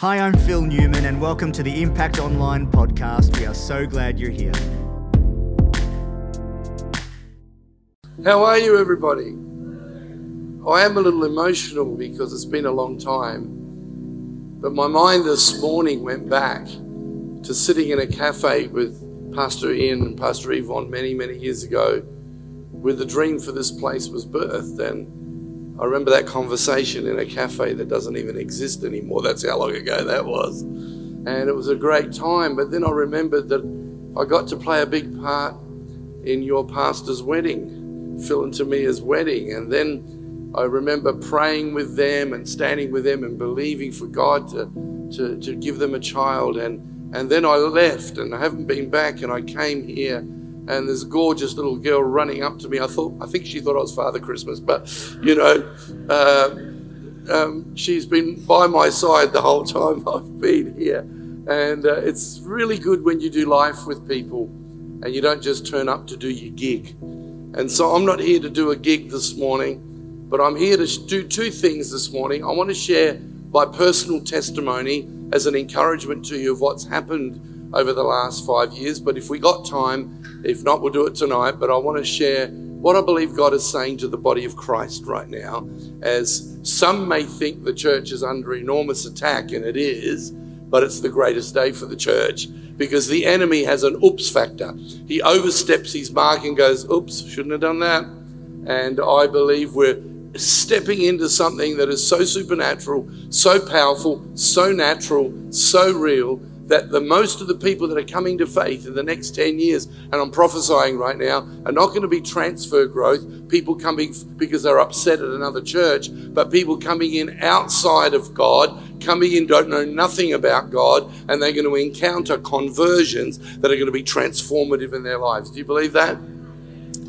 Hi, I'm Phil Newman, and welcome to the Impact Online podcast. We are so glad you're here. How are you, everybody? I am a little emotional because it's been a long time. But my mind this morning went back to sitting in a cafe with Pastor Ian and Pastor Yvonne many, many years ago, where the dream for this place was birthed. And I remember that conversation in a cafe that doesn't even exist anymore. That's how long ago that was. And it was a great time. But then I remembered that I got to play a big part in your pastor's wedding, Phil and Tamia's wedding. And then I remember praying with them and standing with them and believing for God to, to, to give them a child. And, and then I left and I haven't been back and I came here and this gorgeous little girl running up to me. I thought, I think she thought I was Father Christmas, but you know, uh, um, she's been by my side the whole time I've been here. And uh, it's really good when you do life with people and you don't just turn up to do your gig. And so I'm not here to do a gig this morning, but I'm here to do two things this morning. I want to share my personal testimony as an encouragement to you of what's happened over the last five years. But if we got time, if not, we'll do it tonight. But I want to share what I believe God is saying to the body of Christ right now, as some may think the church is under enormous attack, and it is, but it's the greatest day for the church because the enemy has an oops factor. He oversteps his mark and goes, oops, shouldn't have done that. And I believe we're stepping into something that is so supernatural, so powerful, so natural, so real that the most of the people that are coming to faith in the next 10 years, and I'm prophesying right now, are not going to be transfer growth, people coming because they're upset at another church, but people coming in outside of God, coming in, don't know nothing about God, and they're going to encounter conversions that are going to be transformative in their lives. Do you believe that?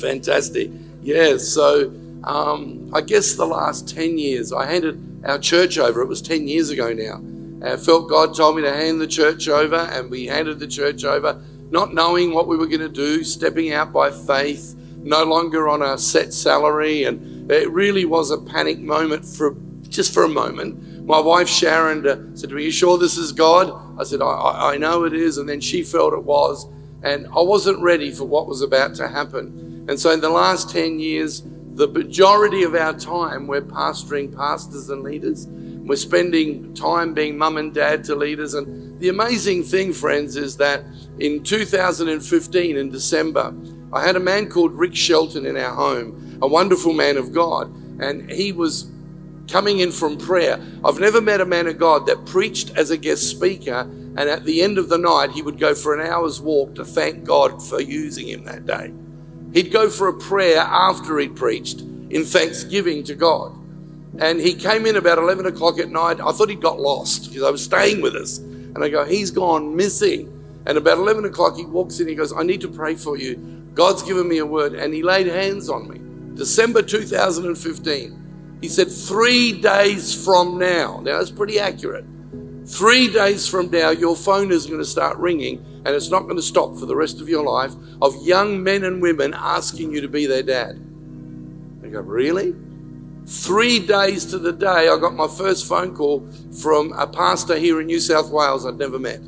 Fantastic. Yeah, so um, I guess the last 10 years, I handed our church over, it was 10 years ago now I felt God told me to hand the church over, and we handed the church over, not knowing what we were going to do, stepping out by faith, no longer on a set salary. And it really was a panic moment for just for a moment. My wife Sharon uh, said, Are you sure this is God? I said, I, I know it is. And then she felt it was. And I wasn't ready for what was about to happen. And so in the last 10 years, the majority of our time, we're pastoring pastors and leaders. We're spending time being mum and dad to leaders. And the amazing thing, friends, is that in 2015, in December, I had a man called Rick Shelton in our home, a wonderful man of God. And he was coming in from prayer. I've never met a man of God that preached as a guest speaker. And at the end of the night, he would go for an hour's walk to thank God for using him that day. He'd go for a prayer after he'd preached in thanksgiving to God. And he came in about 11 o'clock at night. I thought he'd got lost because I was staying with us. And I go, he's gone missing. And about 11 o'clock, he walks in. He goes, I need to pray for you. God's given me a word. And he laid hands on me. December 2015. He said, three days from now. Now, that's pretty accurate. Three days from now, your phone is going to start ringing, and it's not going to stop for the rest of your life of young men and women asking you to be their dad. I go, really? Three days to the day, I got my first phone call from a pastor here in New South Wales I'd never met.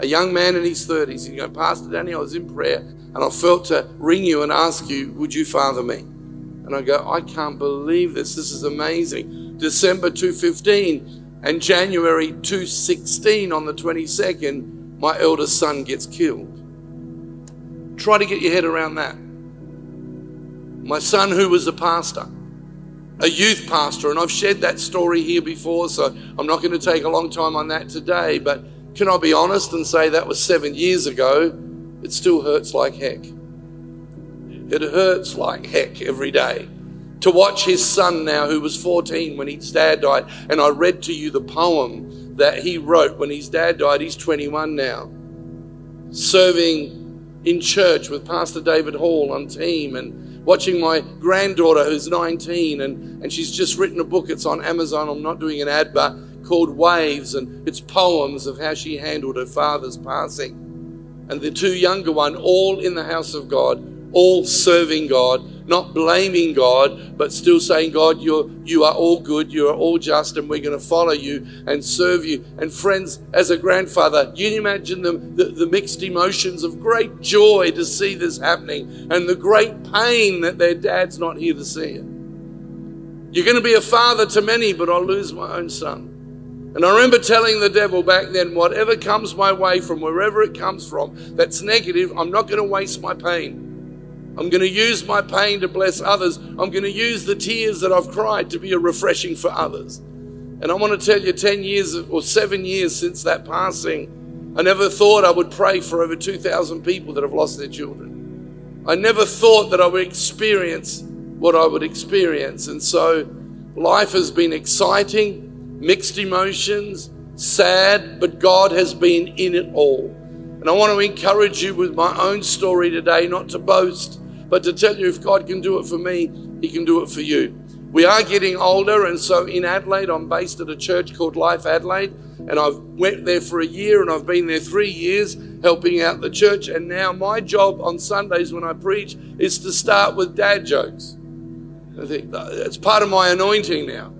A young man in his 30s. He go, Pastor Danny, I was in prayer and I felt to ring you and ask you, would you father me? And I go, I can't believe this. This is amazing. December 215 and January 216 on the 22nd, my eldest son gets killed. Try to get your head around that. My son, who was a pastor, a youth pastor, and I've shared that story here before, so I'm not going to take a long time on that today. But can I be honest and say that was seven years ago? It still hurts like heck. It hurts like heck every day. To watch his son now, who was 14 when his dad died, and I read to you the poem that he wrote when his dad died. He's 21 now, serving in church with Pastor David Hall on team and watching my granddaughter who's 19 and, and she's just written a book. It's on Amazon. I'm not doing an ad, but called Waves, and it's poems of how she handled her father's passing. And the two younger one, all in the house of God, all serving God, not blaming God, but still saying, God, you're, you are all good, you are all just, and we're going to follow you and serve you. And friends, as a grandfather, you imagine the, the, the mixed emotions of great joy to see this happening and the great pain that their dad's not here to see it. You're going to be a father to many, but I'll lose my own son. And I remember telling the devil back then, whatever comes my way from wherever it comes from that's negative, I'm not going to waste my pain. I'm going to use my pain to bless others. I'm going to use the tears that I've cried to be a refreshing for others. And I want to tell you, 10 years or seven years since that passing, I never thought I would pray for over 2,000 people that have lost their children. I never thought that I would experience what I would experience. And so life has been exciting, mixed emotions, sad, but God has been in it all. And I want to encourage you with my own story today, not to boast, but to tell you if God can do it for me, He can do it for you. We are getting older, and so in Adelaide, I'm based at a church called Life Adelaide, and I've went there for a year, and I've been there three years helping out the church. And now my job on Sundays when I preach is to start with dad jokes. I think it's part of my anointing now.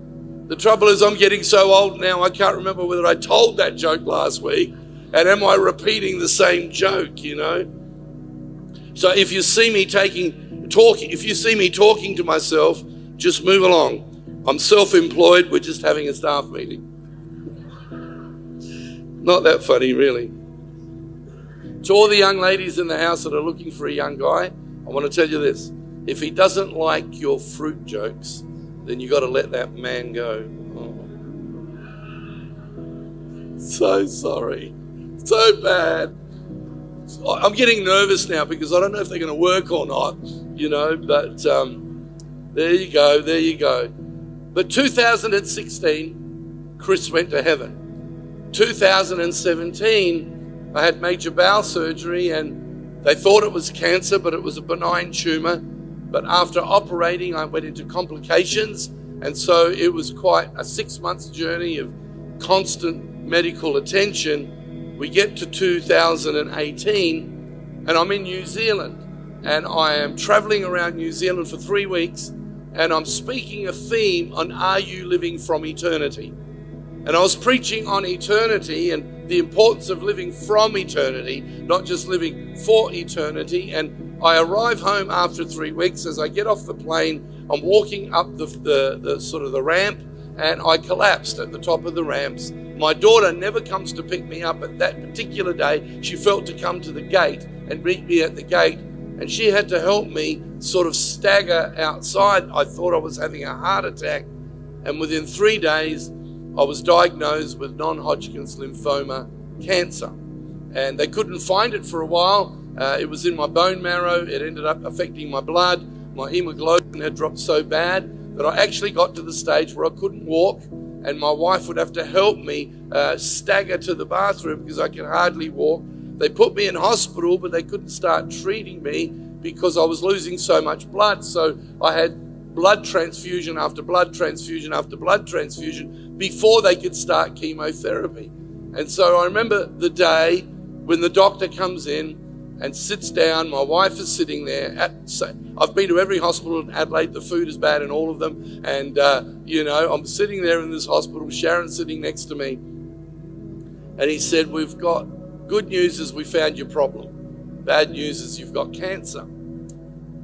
The trouble is, I'm getting so old now, I can't remember whether I told that joke last week, and am I repeating the same joke, you know? So if you see me taking, talking, if you see me talking to myself, just move along. I'm self employed, we're just having a staff meeting. Not that funny, really. To all the young ladies in the house that are looking for a young guy, I want to tell you this. If he doesn't like your fruit jokes, then you got to let that man go. Oh. So sorry. So bad. I'm getting nervous now because I don't know if they're going to work or not, you know, but um, there you go, there you go. But 2016, Chris went to heaven. 2017, I had major bowel surgery and they thought it was cancer, but it was a benign tumor. But after operating, I went into complications. And so it was quite a six months journey of constant medical attention we get to 2018 and I'm in New Zealand and I am traveling around New Zealand for three weeks and I'm speaking a theme on Are You Living from Eternity? And I was preaching on eternity and the importance of living from eternity, not just living for eternity. And I arrive home after three weeks. As I get off the plane, I'm walking up the, the, the sort of the ramp and I collapsed at the top of the ramps. My daughter never comes to pick me up, but that particular day, she felt to come to the gate and meet me at the gate, and she had to help me sort of stagger outside. I thought I was having a heart attack, and within three days, I was diagnosed with non Hodgkin's lymphoma cancer. And they couldn't find it for a while. Uh, it was in my bone marrow, it ended up affecting my blood. My hemoglobin had dropped so bad that I actually got to the stage where I couldn't walk, and my wife would have to help me uh, stagger to the bathroom because I could hardly walk. They put me in hospital, but they couldn't start treating me because I was losing so much blood. So I had blood transfusion after blood transfusion after blood transfusion before they could start chemotherapy. And so I remember the day when the doctor comes in and sits down. My wife is sitting there. At, I've been to every hospital in Adelaide. The food is bad in all of them. And, uh, you know, I'm sitting there in this hospital. Sharon's sitting next to me. And he said, We've got good news is we found your problem. Bad news is you've got cancer.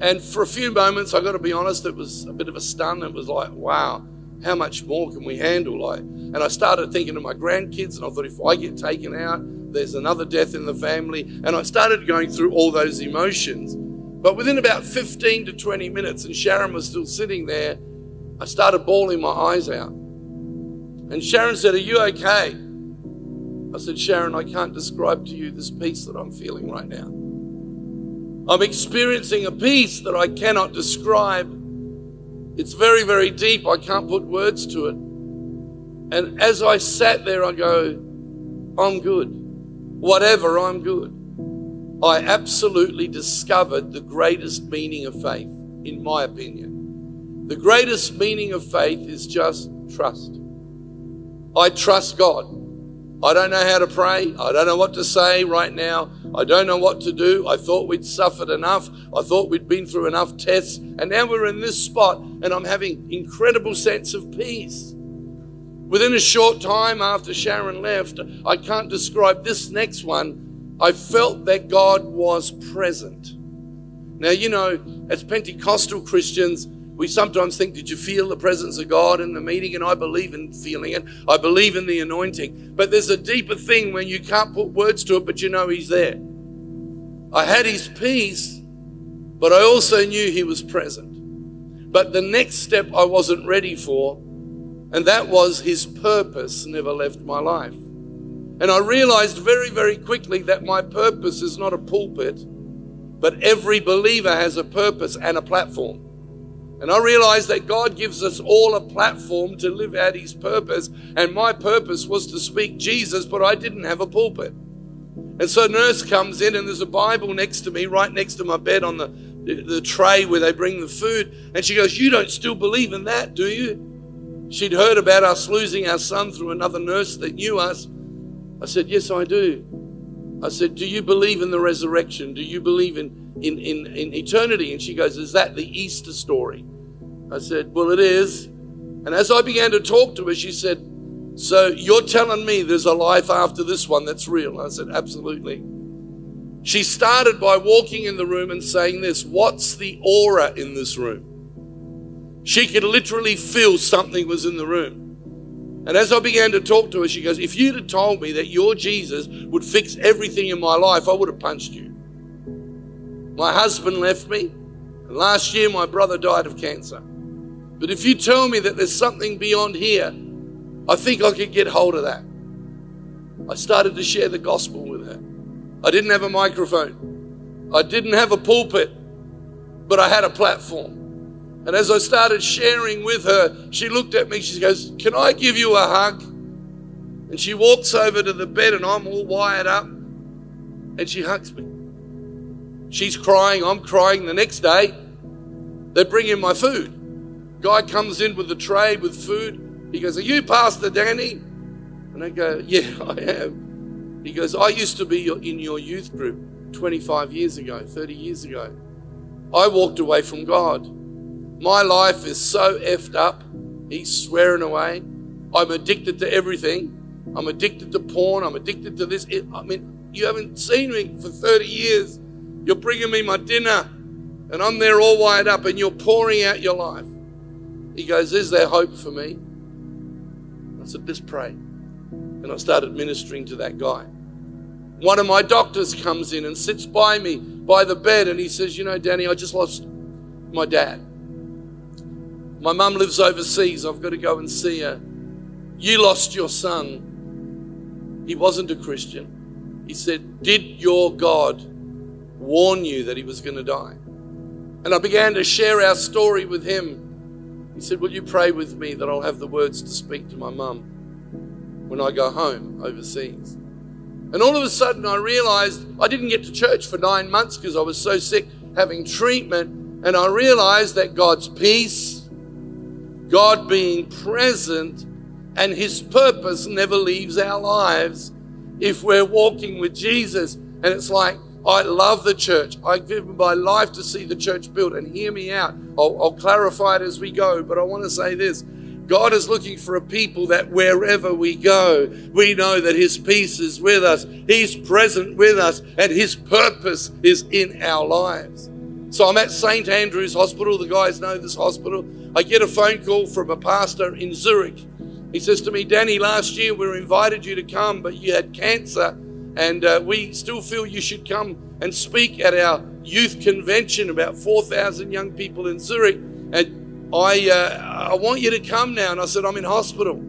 And for a few moments, I got to be honest, it was a bit of a stun. It was like, wow, how much more can we handle? Like, and I started thinking of my grandkids, and I thought, if I get taken out, there's another death in the family. And I started going through all those emotions. But within about 15 to 20 minutes, and Sharon was still sitting there, I started bawling my eyes out. And Sharon said, Are you okay? I said, Sharon, I can't describe to you this peace that I'm feeling right now. I'm experiencing a peace that I cannot describe. It's very, very deep. I can't put words to it. And as I sat there, I go, I'm good whatever, I'm good. I absolutely discovered the greatest meaning of faith, in my opinion. The greatest meaning of faith is just trust. I trust God. I don't know how to pray. I don't know what to say right now. I don't know what to do. I thought we'd suffered enough. I thought we'd been through enough tests. And now we're in this spot and I'm having incredible sense of peace. Within a short time after Sharon left, I can't describe this next one. I felt that God was present. Now, you know, as Pentecostal Christians, we sometimes think, Did you feel the presence of God in the meeting? And I believe in feeling it. I believe in the anointing. But there's a deeper thing when you can't put words to it, but you know He's there. I had His peace, but I also knew He was present. But the next step I wasn't ready for and that was his purpose never left my life. And I realized very, very quickly that my purpose is not a pulpit, but every believer has a purpose and a platform. And I realized that God gives us all a platform to live out his purpose. And my purpose was to speak Jesus, but I didn't have a pulpit. And so nurse comes in and there's a Bible next to me, right next to my bed on the, the tray where they bring the food. And she goes, You don't still believe in that, do you? She'd heard about us losing our son through another nurse that knew us. I said, Yes, I do. I said, Do you believe in the resurrection? Do you believe in, in, in, in eternity? And she goes, Is that the Easter story? I said, Well, it is. And as I began to talk to her, she said, So you're telling me there's a life after this one that's real? I said, Absolutely. She started by walking in the room and saying this What's the aura in this room? She could literally feel something was in the room. And as I began to talk to her, she goes, If you'd have told me that your Jesus would fix everything in my life, I would have punched you. My husband left me, and last year my brother died of cancer. But if you tell me that there's something beyond here, I think I could get hold of that. I started to share the gospel with her. I didn't have a microphone, I didn't have a pulpit, but I had a platform. And as I started sharing with her, she looked at me. She goes, Can I give you a hug? And she walks over to the bed, and I'm all wired up. And she hugs me. She's crying. I'm crying. The next day, they bring in my food. Guy comes in with a tray with food. He goes, Are you Pastor Danny? And I go, Yeah, I am. He goes, I used to be in your youth group 25 years ago, 30 years ago. I walked away from God. My life is so effed up. He's swearing away. I'm addicted to everything. I'm addicted to porn. I'm addicted to this. I mean, you haven't seen me for 30 years. You're bringing me my dinner, and I'm there all wired up, and you're pouring out your life. He goes, Is there hope for me? I said, Let's pray. And I started ministering to that guy. One of my doctors comes in and sits by me by the bed, and he says, You know, Danny, I just lost my dad. My mum lives overseas. I've got to go and see her. You lost your son. He wasn't a Christian. He said, Did your God warn you that he was going to die? And I began to share our story with him. He said, Will you pray with me that I'll have the words to speak to my mum when I go home overseas? And all of a sudden, I realized I didn't get to church for nine months because I was so sick having treatment. And I realized that God's peace, God being present and His purpose never leaves our lives if we're walking with Jesus. And it's like, I love the church. I give my life to see the church built. And hear me out. I'll, I'll clarify it as we go, but I want to say this. God is looking for a people that wherever we go, we know that His peace is with us, He's present with us, and His purpose is in our lives. So I'm at St. Andrew's Hospital. The guys know this hospital. I get a phone call from a pastor in Zurich. He says to me, Danny, last year we invited you to come, but you had cancer, and uh, we still feel you should come and speak at our youth convention, about 4,000 young people in Zurich. And I, uh, I want you to come now. And I said, I'm in hospital.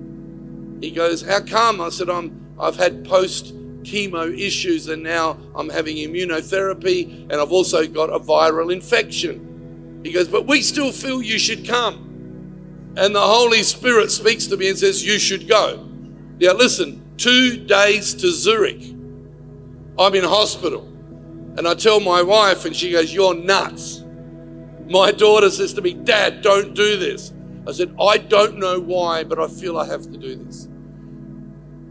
He goes, How come? I said, I'm, I've had post chemo issues, and now I'm having immunotherapy, and I've also got a viral infection. He goes, But we still feel you should come. And the Holy Spirit speaks to me and says, You should go. Now, listen, two days to Zurich. I'm in hospital. And I tell my wife, and she goes, You're nuts. My daughter says to me, Dad, don't do this. I said, I don't know why, but I feel I have to do this.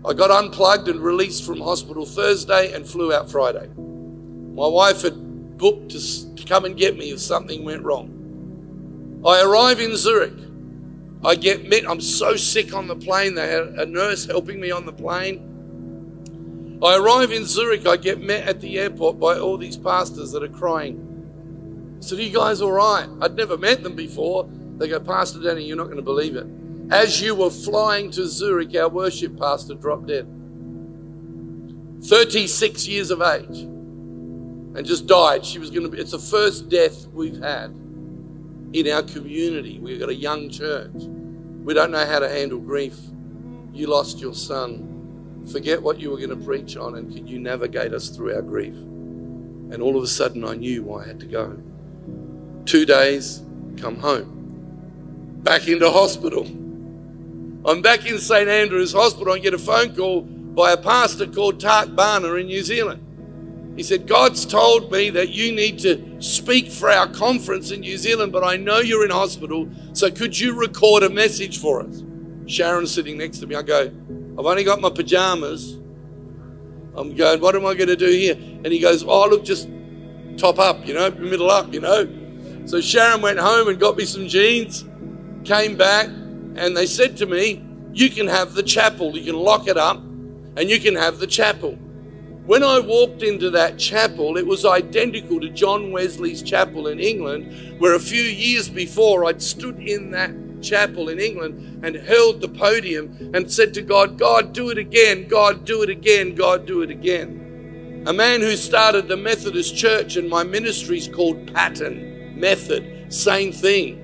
I got unplugged and released from hospital Thursday and flew out Friday. My wife had booked to, to come and get me if something went wrong. I arrive in Zurich. I get met. I'm so sick on the plane. They had a nurse helping me on the plane. I arrive in Zurich. I get met at the airport by all these pastors that are crying. I said, Are you guys all right? I'd never met them before. They go, Pastor Danny, you're not going to believe it. As you were flying to Zurich, our worship pastor dropped dead. 36 years of age and just died. She was going to be, it's the first death we've had in our community. We've got a young church. We don't know how to handle grief. You lost your son. Forget what you were going to preach on, and can you navigate us through our grief? And all of a sudden, I knew why I had to go. Two days, come home. Back into hospital. I'm back in St. Andrew's Hospital and get a phone call by a pastor called Tak Bhana in New Zealand. He said, God's told me that you need to speak for our conference in New Zealand, but I know you're in hospital, so could you record a message for us? Sharon's sitting next to me. I go, I've only got my pajamas. I'm going, what am I going to do here? And he goes, oh, look, just top up, you know, middle up, you know. So Sharon went home and got me some jeans, came back, and they said to me, you can have the chapel. You can lock it up and you can have the chapel. When I walked into that chapel, it was identical to John Wesley's chapel in England, where a few years before I'd stood in that chapel in England and held the podium and said to God, God, do it again, God, do it again, God, do it again. A man who started the Methodist Church and my ministry is called Pattern Method, same thing.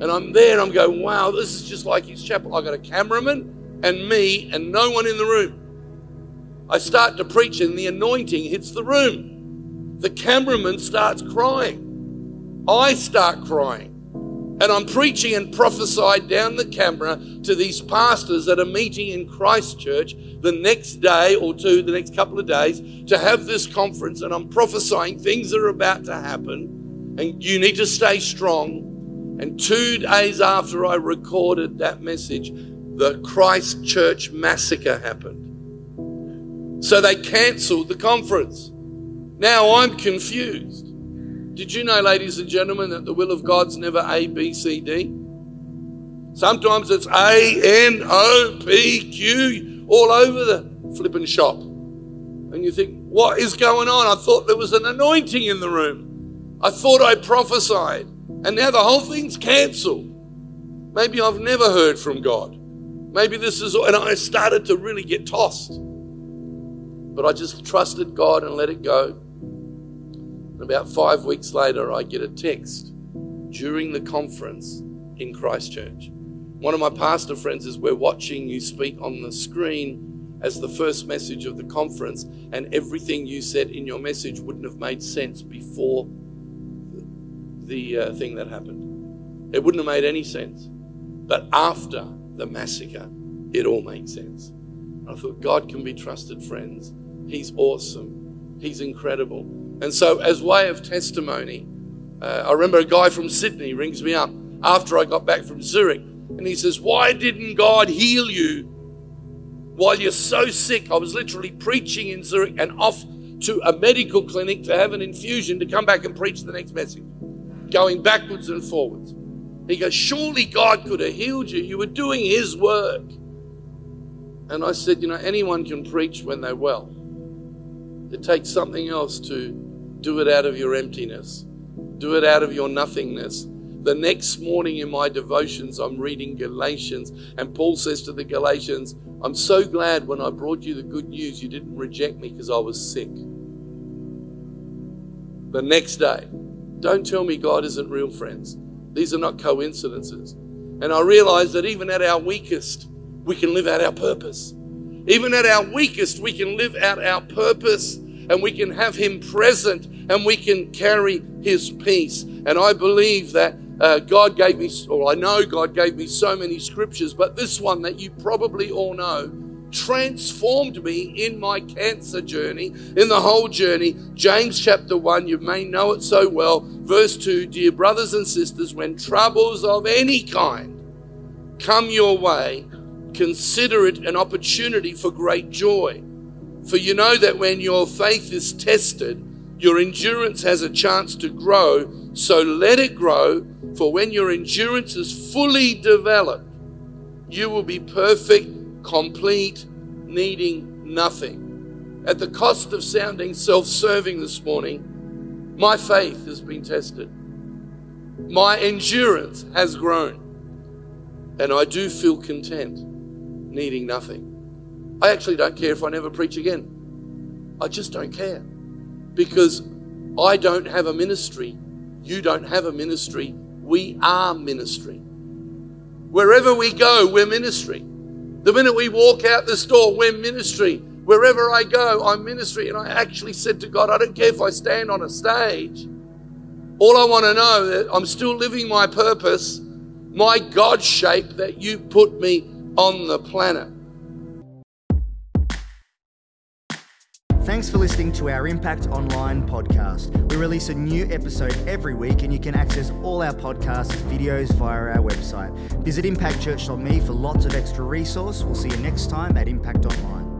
And I'm there and I'm going, wow, this is just like his chapel. I got a cameraman and me and no one in the room. I start to preach, and the anointing hits the room. The cameraman starts crying. I start crying. And I'm preaching and prophesied down the camera to these pastors at a meeting in Christchurch the next day or two, the next couple of days, to have this conference. And I'm prophesying things that are about to happen. And you need to stay strong. And two days after I recorded that message, the Christchurch massacre happened. So they cancelled the conference. Now I'm confused. Did you know, ladies and gentlemen, that the will of God's never A, B, C, D? Sometimes it's A, N, O, P, Q, all over the flipping shop. And you think, what is going on? I thought there was an anointing in the room. I thought I prophesied. And now the whole thing's cancelled. Maybe I've never heard from God. Maybe this is, all and I started to really get tossed. But I just trusted God and let it go. And about five weeks later, I get a text during the conference in Christchurch. One of my pastor friends is, We're watching you speak on the screen as the first message of the conference, and everything you said in your message wouldn't have made sense before the uh, thing that happened. It wouldn't have made any sense. But after the massacre, it all made sense. I thought God can be trusted, friends. He's awesome. He's incredible. And so, as way of testimony, uh, I remember a guy from Sydney rings me up after I got back from Zurich, and he says, "Why didn't God heal you while you're so sick?" I was literally preaching in Zurich and off to a medical clinic to have an infusion to come back and preach the next message, going backwards and forwards. He goes, Surely God could have healed you. You were doing His work. And I said, You know, anyone can preach when they're well. It takes something else to do it out of your emptiness, do it out of your nothingness. The next morning in my devotions, I'm reading Galatians, and Paul says to the Galatians, I'm so glad when I brought you the good news, you didn't reject me because I was sick. The next day, don't tell me God isn't real, friends. These are not coincidences. And I realize that even at our weakest, we can live out our purpose. Even at our weakest, we can live out our purpose and we can have Him present and we can carry His peace. And I believe that uh, God gave me, or I know God gave me so many scriptures, but this one that you probably all know transformed me in my cancer journey, in the whole journey. James chapter 1, you may know it so well. Verse 2 Dear brothers and sisters, when troubles of any kind come your way, consider it an opportunity for great joy. For you know that when your faith is tested, Your endurance has a chance to grow, so let it grow. For when your endurance is fully developed, you will be perfect, complete, needing nothing. At the cost of sounding self serving this morning, my faith has been tested. My endurance has grown. And I do feel content, needing nothing. I actually don't care if I never preach again. I just don't care. Because I don't have a ministry. You don't have a ministry. We are ministry. Wherever we go, we're ministry. The minute we walk out this door, we're ministry. Wherever I go, I'm ministry. And I actually said to God, I don't care if I stand on a stage. All I want to know that I'm still living my purpose, my God shape that you put me on the planet. Thanks for listening to our Impact Online podcast. We release a new episode every week, and you can access all our podcasts, videos via our website. Visit impactchurch.me for lots of extra resource. We'll see you next time at Impact Online.